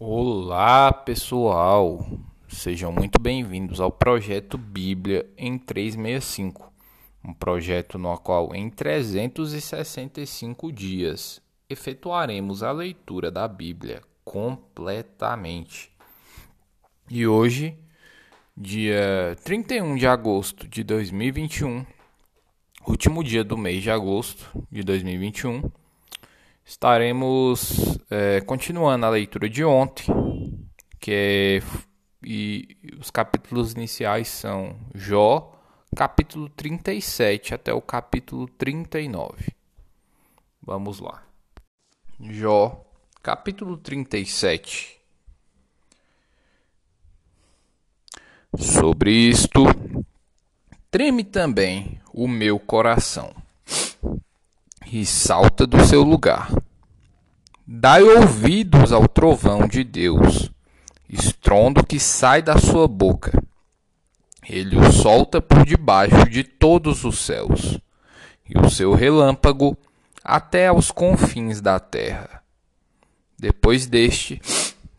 Olá, pessoal! Sejam muito bem-vindos ao projeto Bíblia em 365, um projeto no qual, em 365 dias, efetuaremos a leitura da Bíblia completamente. E hoje, dia 31 de agosto de 2021, último dia do mês de agosto de 2021, estaremos é, continuando a leitura de ontem, que é, e os capítulos iniciais são Jó, capítulo 37 até o capítulo 39. Vamos lá. Jó, capítulo 37. Sobre isto, treme também o meu coração e salta do seu lugar. Dai ouvidos ao trovão de Deus, estrondo que sai da sua boca. Ele o solta por debaixo de todos os céus, e o seu relâmpago até aos confins da terra. Depois deste,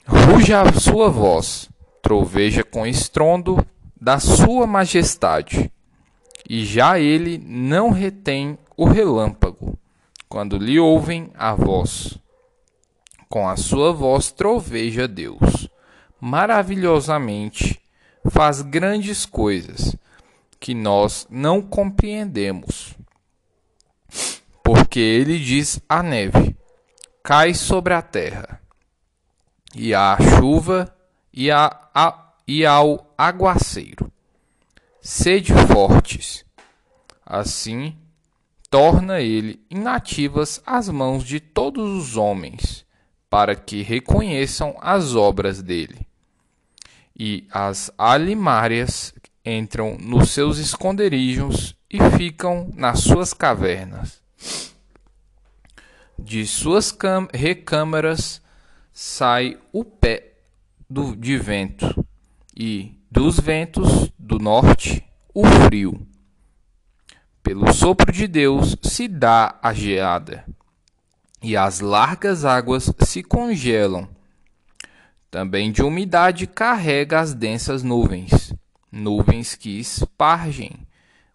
ruja a sua voz, troveja com estrondo da sua majestade, e já ele não retém o relâmpago, quando lhe ouvem a voz. Com a sua voz troveja Deus. Maravilhosamente faz grandes coisas que nós não compreendemos. Porque ele diz à neve: cai sobre a terra, e à chuva e, a, a, e ao aguaceiro. Sede fortes. Assim, torna ele inativas as mãos de todos os homens, para que reconheçam as obras dele. E as alimárias entram nos seus esconderijos e ficam nas suas cavernas. De suas recâmaras sai o pé do, de vento, e dos ventos do norte o frio pelo sopro de Deus se dá a geada, e as largas águas se congelam. Também de umidade carrega as densas nuvens, nuvens que espargem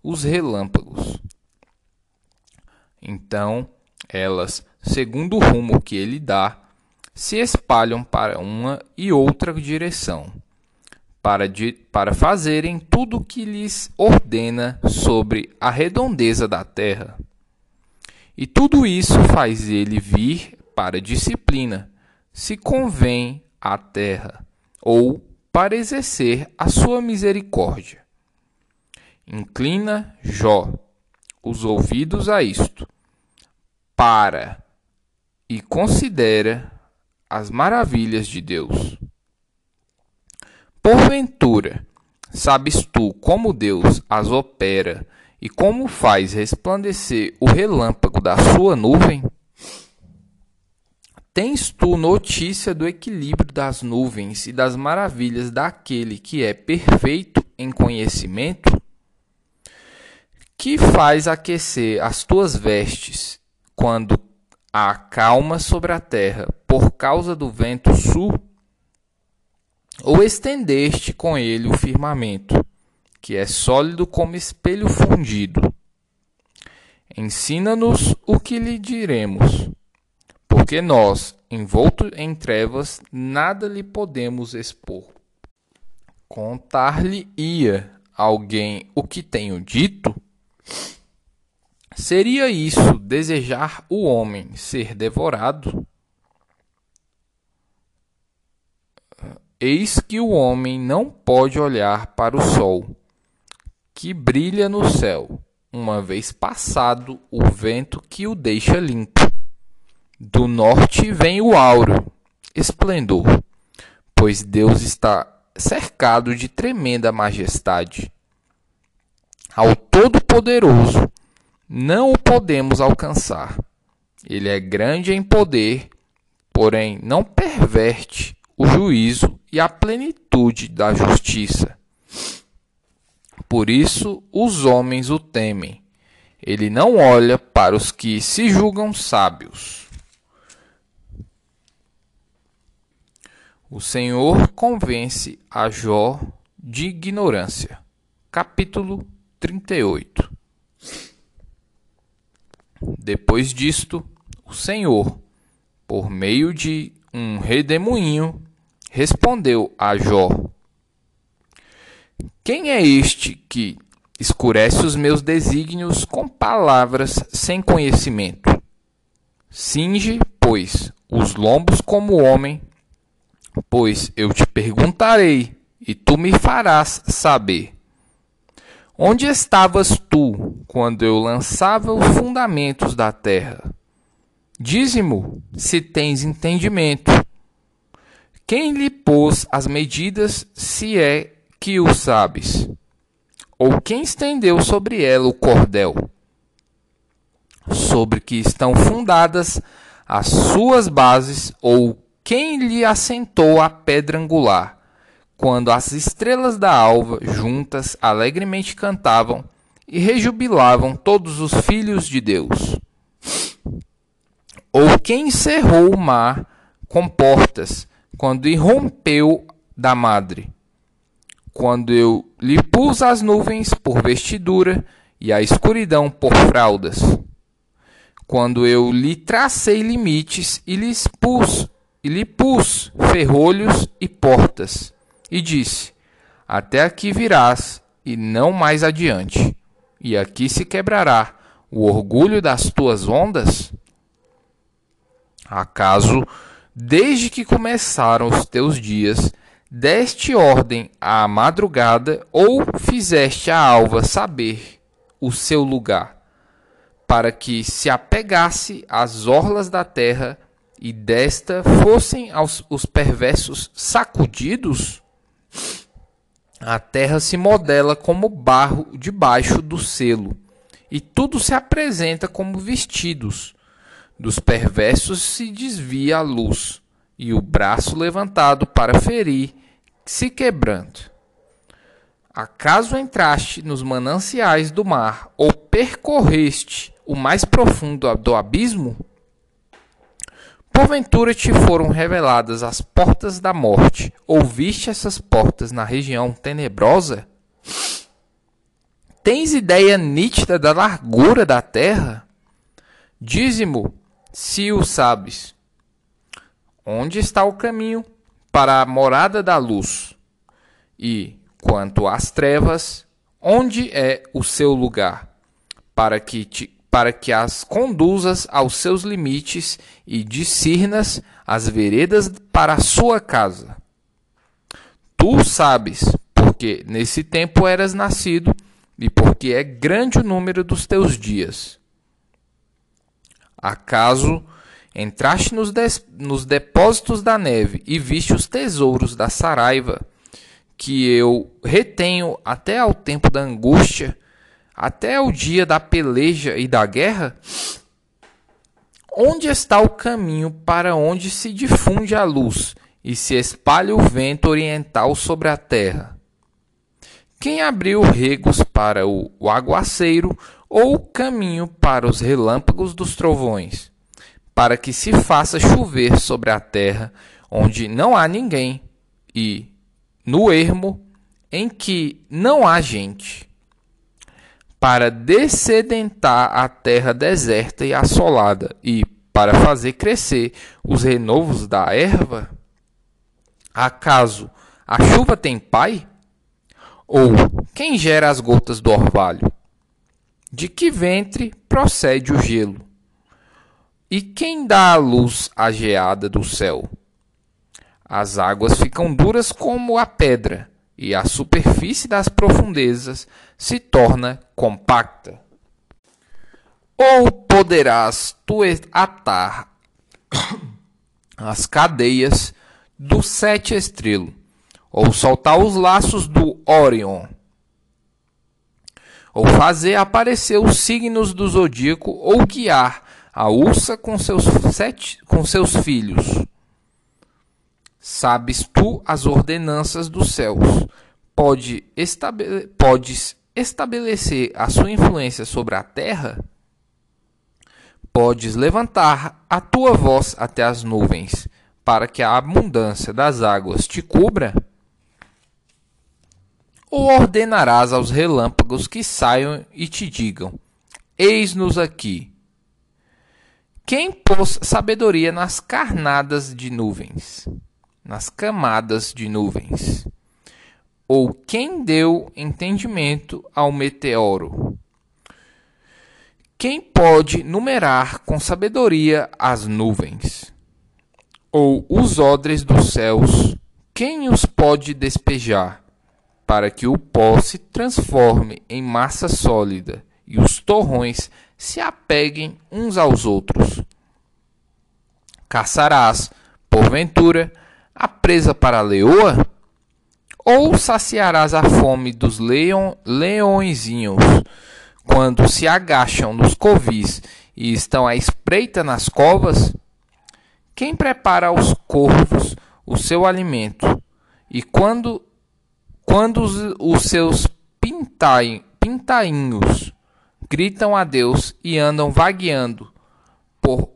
os relâmpagos. Então, elas, segundo o rumo que ele dá, se espalham para uma e outra direção para, para fazerem tudo o que lhes ordena sobre a redondeza da terra. E tudo isso faz ele vir para disciplina, se convém à terra, ou para exercer a sua misericórdia. Inclina Jó os ouvidos a isto, para e considera as maravilhas de Deus. Porventura, sabes tu como Deus as opera e como faz resplandecer o relâmpago da sua nuvem? Tens tu notícia do equilíbrio das nuvens e das maravilhas daquele que é perfeito em conhecimento? Que faz aquecer as tuas vestes quando há calma sobre a terra por causa do vento sul? ou estendeste com ele o firmamento, que é sólido como espelho fundido. Ensina-nos o que lhe diremos, porque nós, envoltos em trevas, nada lhe podemos expor. Contar-lhe-ia alguém o que tenho dito? Seria isso desejar o homem ser devorado? Eis que o homem não pode olhar para o sol, que brilha no céu, uma vez passado o vento que o deixa limpo. Do norte vem o áureo esplendor, pois Deus está cercado de tremenda majestade. Ao Todo-Poderoso não o podemos alcançar. Ele é grande em poder, porém não perverte o juízo e a plenitude da justiça. Por isso os homens o temem. Ele não olha para os que se julgam sábios. O Senhor convence a Jó de ignorância. Capítulo 38 Depois disto, o Senhor, por meio de um redemoinho, respondeu a Jó: Quem é este que escurece os meus desígnios com palavras sem conhecimento? Cinge, pois, os lombos como homem Pois eu te perguntarei, e tu me farás saber. Onde estavas tu quando eu lançava os fundamentos da terra? Dize-mo, se tens entendimento. Quem lhe pôs as medidas, se é que o sabes? Ou quem estendeu sobre ela o cordel? Sobre que estão fundadas as suas bases, ou quem lhe assentou a pedra angular, quando as estrelas da alva juntas alegremente cantavam e rejubilavam todos os filhos de Deus? Ou quem cerrou o mar com portas, quando irrompeu da madre? Quando eu lhe pus as nuvens por vestidura e a escuridão por fraldas? Quando eu lhe tracei limites e lhes pus e lhe pus ferrolhos e portas, e disse: Até aqui virás, e não mais adiante, e aqui se quebrará o orgulho das tuas ondas? Acaso, desde que começaram os teus dias, deste ordem à madrugada, ou fizeste a alva saber o seu lugar, para que se apegasse às orlas da terra e desta fossem aos, os perversos sacudidos, a terra se modela como barro debaixo do selo, e tudo se apresenta como vestidos. Dos perversos se desvia a luz, e o braço levantado para ferir se quebranta. Acaso entraste nos mananciais do mar, ou percorreste o mais profundo do abismo? Porventura te foram reveladas as portas da morte, ouviste essas portas na região tenebrosa? Tens ideia nítida da largura da terra? Dize-mo, se o sabes. Onde está o caminho para a morada da luz? E, quanto às trevas, onde é o seu lugar? Para que te para que as conduzas aos seus limites e discernas as veredas para a sua casa. Tu sabes, porque nesse tempo eras nascido, e porque é grande o número dos teus dias. Acaso entraste nos, nos depósitos da neve e viste os tesouros da saraiva, que eu retenho até ao tempo da angústia, até o dia da peleja e da guerra? Onde está o caminho para onde se difunde a luz e se espalha o vento oriental sobre a terra? Quem abriu regos para o, o aguaceiro ou o caminho para os relâmpagos dos trovões? Para que se faça chover sobre a terra onde não há ninguém e no ermo em que não há gente para descedentar a terra deserta e assolada e para fazer crescer os renovos da erva? Acaso a chuva tem pai? Ou quem gera as gotas do orvalho? De que ventre procede o gelo? E quem dá a luz à geada do céu? As águas ficam duras como a pedra e a superfície das profundezas se torna compacta. Ou poderás tu atar as cadeias do sete estrelo, ou soltar os laços do Orion, ou fazer aparecer os signos do zodíaco, ou guiar a ursa com seus, sete, com seus filhos Sabes tu as ordenanças dos céus. Pode estabele podes estabelecer a sua influência sobre a terra? Podes levantar a tua voz até as nuvens, para que a abundância das águas te cubra? Ou ordenarás aos relâmpagos que saiam e te digam: Eis-nos aqui? Quem pôs sabedoria nas carnadas de nuvens, nas camadas de nuvens? Ou quem deu entendimento ao meteoro? Quem pode numerar com sabedoria as nuvens? Ou os odres dos céus, quem os pode despejar, para que o pó se transforme em massa sólida e os torrões se apeguem uns aos outros? Caçarás, porventura, a presa para a leoa? Ou saciarás a fome dos leon, leõezinhos? quando se agacham nos covis e estão à espreita nas covas? Quem prepara aos corvos o seu alimento? E quando, quando os, os seus pintai, pintainhos gritam a Deus e andam vagueando por,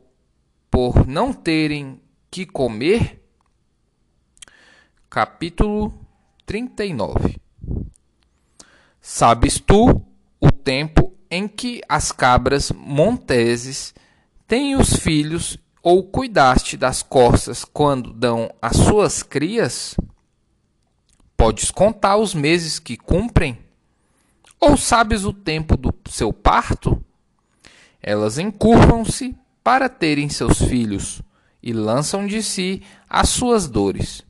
por não terem que comer? Capítulo 39 Sabes tu o tempo em que as cabras monteses têm os filhos ou cuidaste das corças quando dão as suas crias? Podes contar os meses que cumprem? Ou sabes o tempo do seu parto? Elas encurvam-se para terem seus filhos e lançam de si as suas dores.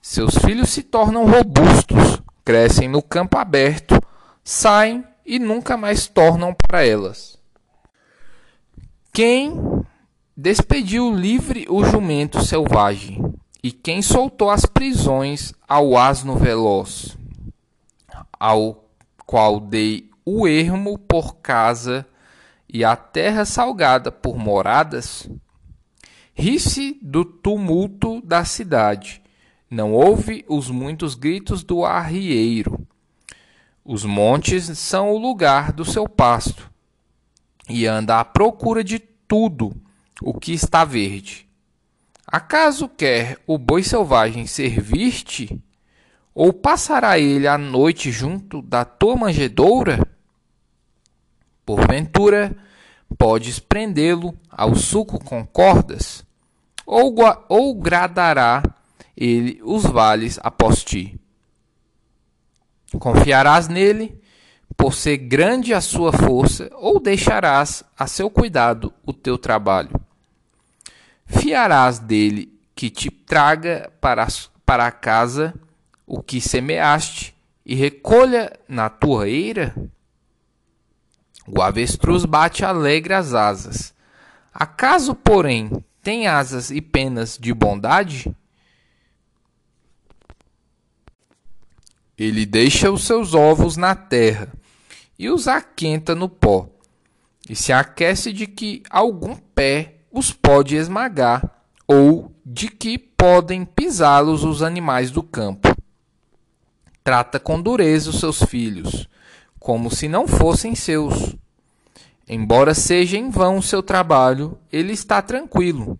Seus filhos se tornam robustos, crescem no campo aberto, saem e nunca mais tornam para elas. Quem despediu livre o jumento selvagem, e quem soltou as prisões ao asno veloz, ao qual dei o ermo por casa e a terra salgada por moradas? Ri-se do tumulto da cidade, não ouve os muitos gritos do arrieiro. Os montes são o lugar do seu pasto, e anda à procura de tudo o que está verde. Acaso quer o boi selvagem servir-te? Ou passará ele a noite junto da tua manjedoura? Porventura, podes prendê-lo ao suco com cordas? Ou, ou gradará ele os vales após ti? Confiarás nele, por ser grande a sua força, ou deixarás a seu cuidado o teu trabalho? Fiarás dele que te traga para, para casa o que semeaste e recolha na tua eira? O avestruz bate alegre as asas. Acaso, porém, tem asas e penas de bondade? Ele deixa os seus ovos na terra e os aquenta no pó, e se aquece de que algum pé os pode esmagar, ou de que podem pisá-los os animais do campo. Trata com dureza os seus filhos, como se não fossem seus. Embora seja em vão o seu trabalho, ele está tranquilo,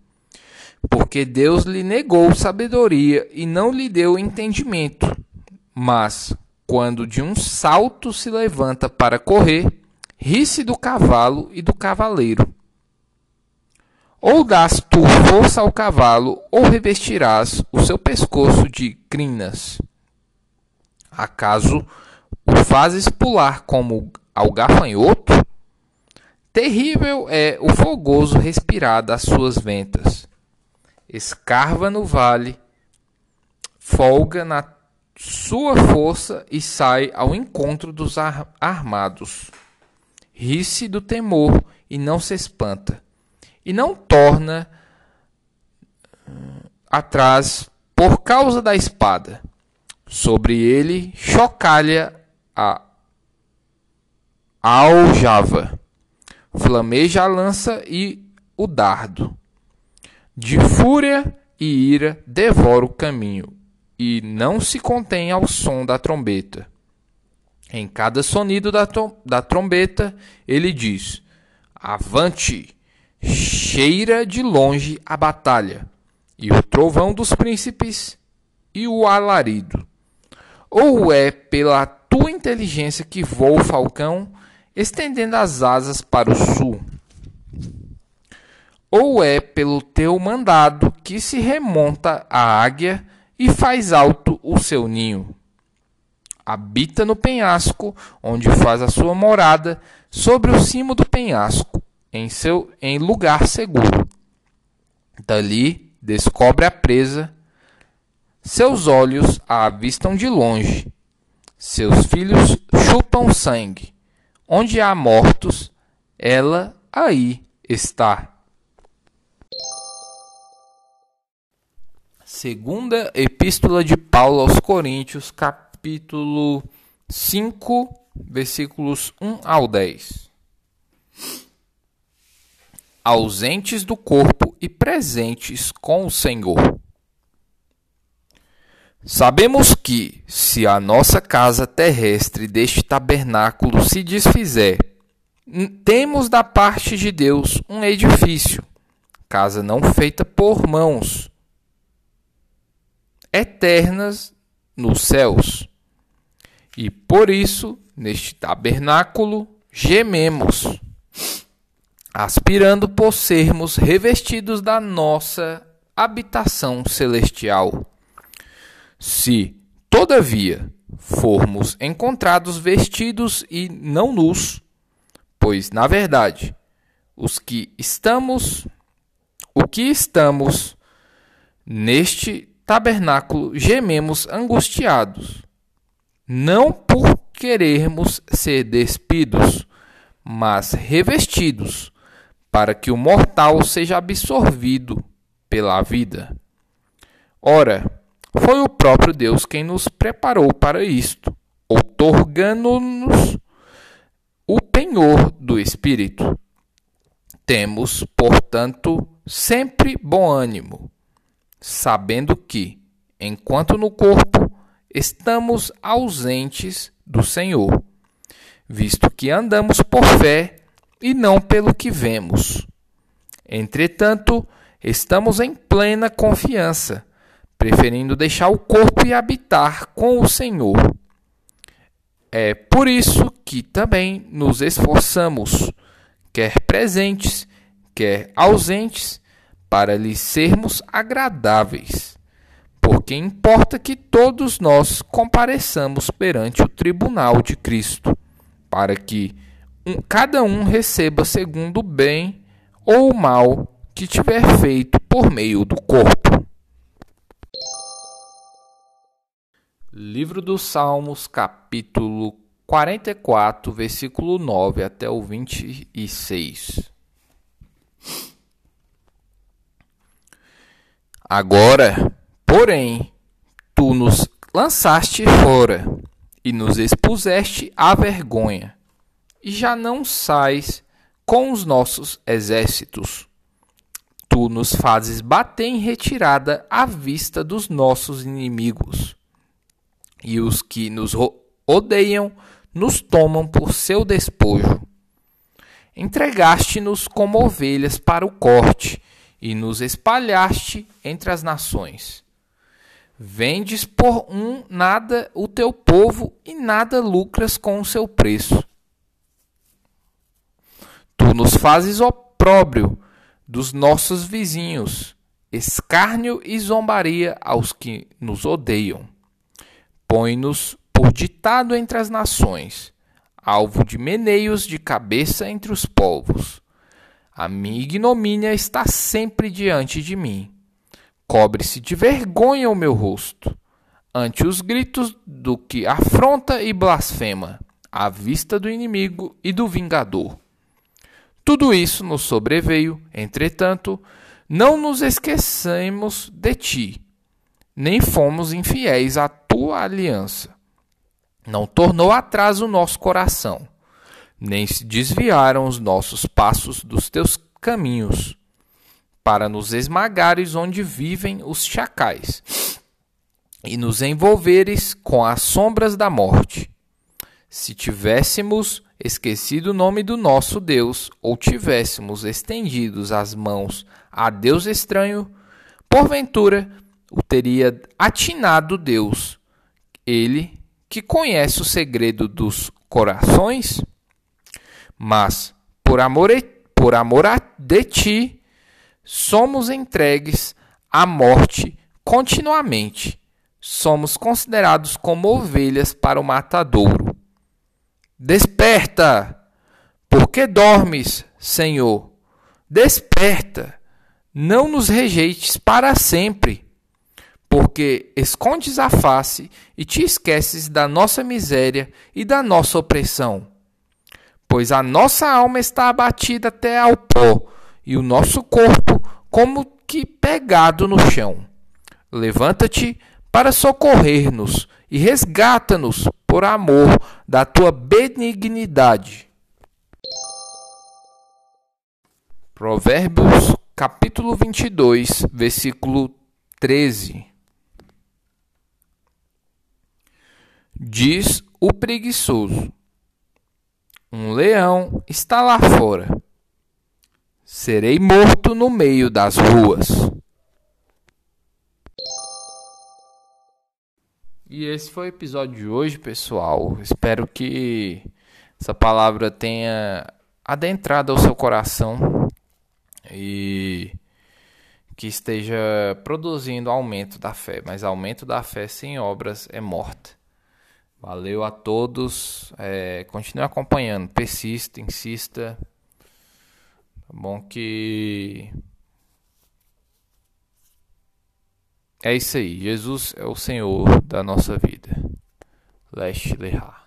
porque Deus lhe negou sabedoria e não lhe deu entendimento mas, quando de um salto se levanta para correr, ri-se do cavalo e do cavaleiro. Ou dás tu força ao cavalo, ou revestirás o seu pescoço de crinas. Acaso o fazes pular como ao gafanhoto? Terrível é o fogoso respirar das suas ventas. Escarva no vale, folga na sua força e sai ao encontro dos ar armados. Ri-se do temor e não se espanta, e não torna uh, atrás por causa da espada. Sobre ele chocalha a aljava, flameja a lança e o dardo. De fúria e ira devora o caminho e não se contém ao som da trombeta. Em cada sonido da, da trombeta, ele diz: Avante! Cheira de longe a batalha, e o trovão dos príncipes, e o alarido? Ou é pela tua inteligência que voa o falcão, estendendo as asas para o sul? Ou é pelo teu mandado que se remonta a águia e faz alto o seu ninho? Habita no penhasco, onde faz a sua morada, sobre o cimo do penhasco, em seu em lugar seguro. Dali descobre a presa, seus olhos a avistam de longe. Seus filhos chupam sangue. Onde há mortos, ela aí está. Segunda Epístola de Paulo aos Coríntios, capítulo 5, versículos 1 ao 10. Ausentes do corpo e presentes com o Senhor. Sabemos que, se a nossa casa terrestre deste tabernáculo se desfizer, temos da parte de Deus um edifício, casa não feita por mãos, eternas nos céus. E por isso, neste tabernáculo, gememos, aspirando por sermos revestidos da nossa habitação celestial se, todavia, formos encontrados vestidos e não nus, pois, na verdade, os que estamos, o que estamos neste tabernáculo gememos angustiados, não por querermos ser despidos, mas revestidos, para que o mortal seja absorvido pela vida. Ora, foi o próprio Deus quem nos preparou para isto, outorgando-nos o penhor do Espírito. Temos, portanto, sempre bom ânimo, sabendo que, enquanto no corpo, estamos ausentes do Senhor, visto que andamos por fé e não pelo que vemos. Entretanto, estamos em plena confiança preferindo deixar o corpo e habitar com o Senhor. É por isso que também nos esforçamos, quer presentes, quer ausentes, para lhe sermos agradáveis. Porque importa que todos nós compareçamos perante o tribunal de Cristo, para que um, cada um receba segundo o bem ou o mal que tiver feito por meio do corpo. Livro dos Salmos, capítulo 44, versículo 9 até o 26. Agora, porém, tu nos lançaste fora e nos expuseste à vergonha, e já não sais com os nossos exércitos. Tu nos fazes bater em retirada à vista dos nossos inimigos e os que nos odeiam nos tomam por seu despojo. Entregaste-nos como ovelhas para o corte e nos espalhaste entre as nações. Vendes por um nada o teu povo e nada lucras com o seu preço. Tu nos fazes opróbrio dos nossos vizinhos, escárnio e zombaria aos que nos odeiam põe-nos por ditado entre as nações, alvo de meneios de cabeça entre os povos. A minha ignomínia está sempre diante de mim. Cobre-se de vergonha o meu rosto, ante os gritos do que afronta e blasfema, à vista do inimigo e do vingador. Tudo isso nos sobreveio, entretanto, não nos esquecemos de ti, nem fomos infiéis à tua aliança. Não tornou atrás o nosso coração, nem se desviaram os nossos passos dos teus caminhos, para nos esmagares onde vivem os chacais, e nos envolveres com as sombras da morte. Se tivéssemos esquecido o nome do nosso Deus, ou tivéssemos estendidos as mãos a Deus estranho, porventura o teria atinado Deus, ele que conhece o segredo dos corações? Mas, por amor, por amor de ti, somos entregues à morte continuamente. Somos considerados como ovelhas para o matadouro. Desperta! Por que dormes, Senhor? Desperta! Não nos rejeites para sempre, porque escondes a face e te esqueces da nossa miséria e da nossa opressão. Pois a nossa alma está abatida até ao pó, e o nosso corpo como que pegado no chão. Levanta-te para socorrer-nos e resgata-nos por amor da tua benignidade. Provérbios capítulo 22, versículo 13. Diz o preguiçoso: Um leão está lá fora. Serei morto no meio das ruas. E esse foi o episódio de hoje, pessoal. Espero que essa palavra tenha adentrado ao seu coração e que esteja produzindo aumento da fé, mas aumento da fé sem obras é morta. Valeu a todos, é, continue acompanhando, persista, insista. Tá bom que é isso aí. Jesus é o Senhor da nossa vida. Leste Lehar.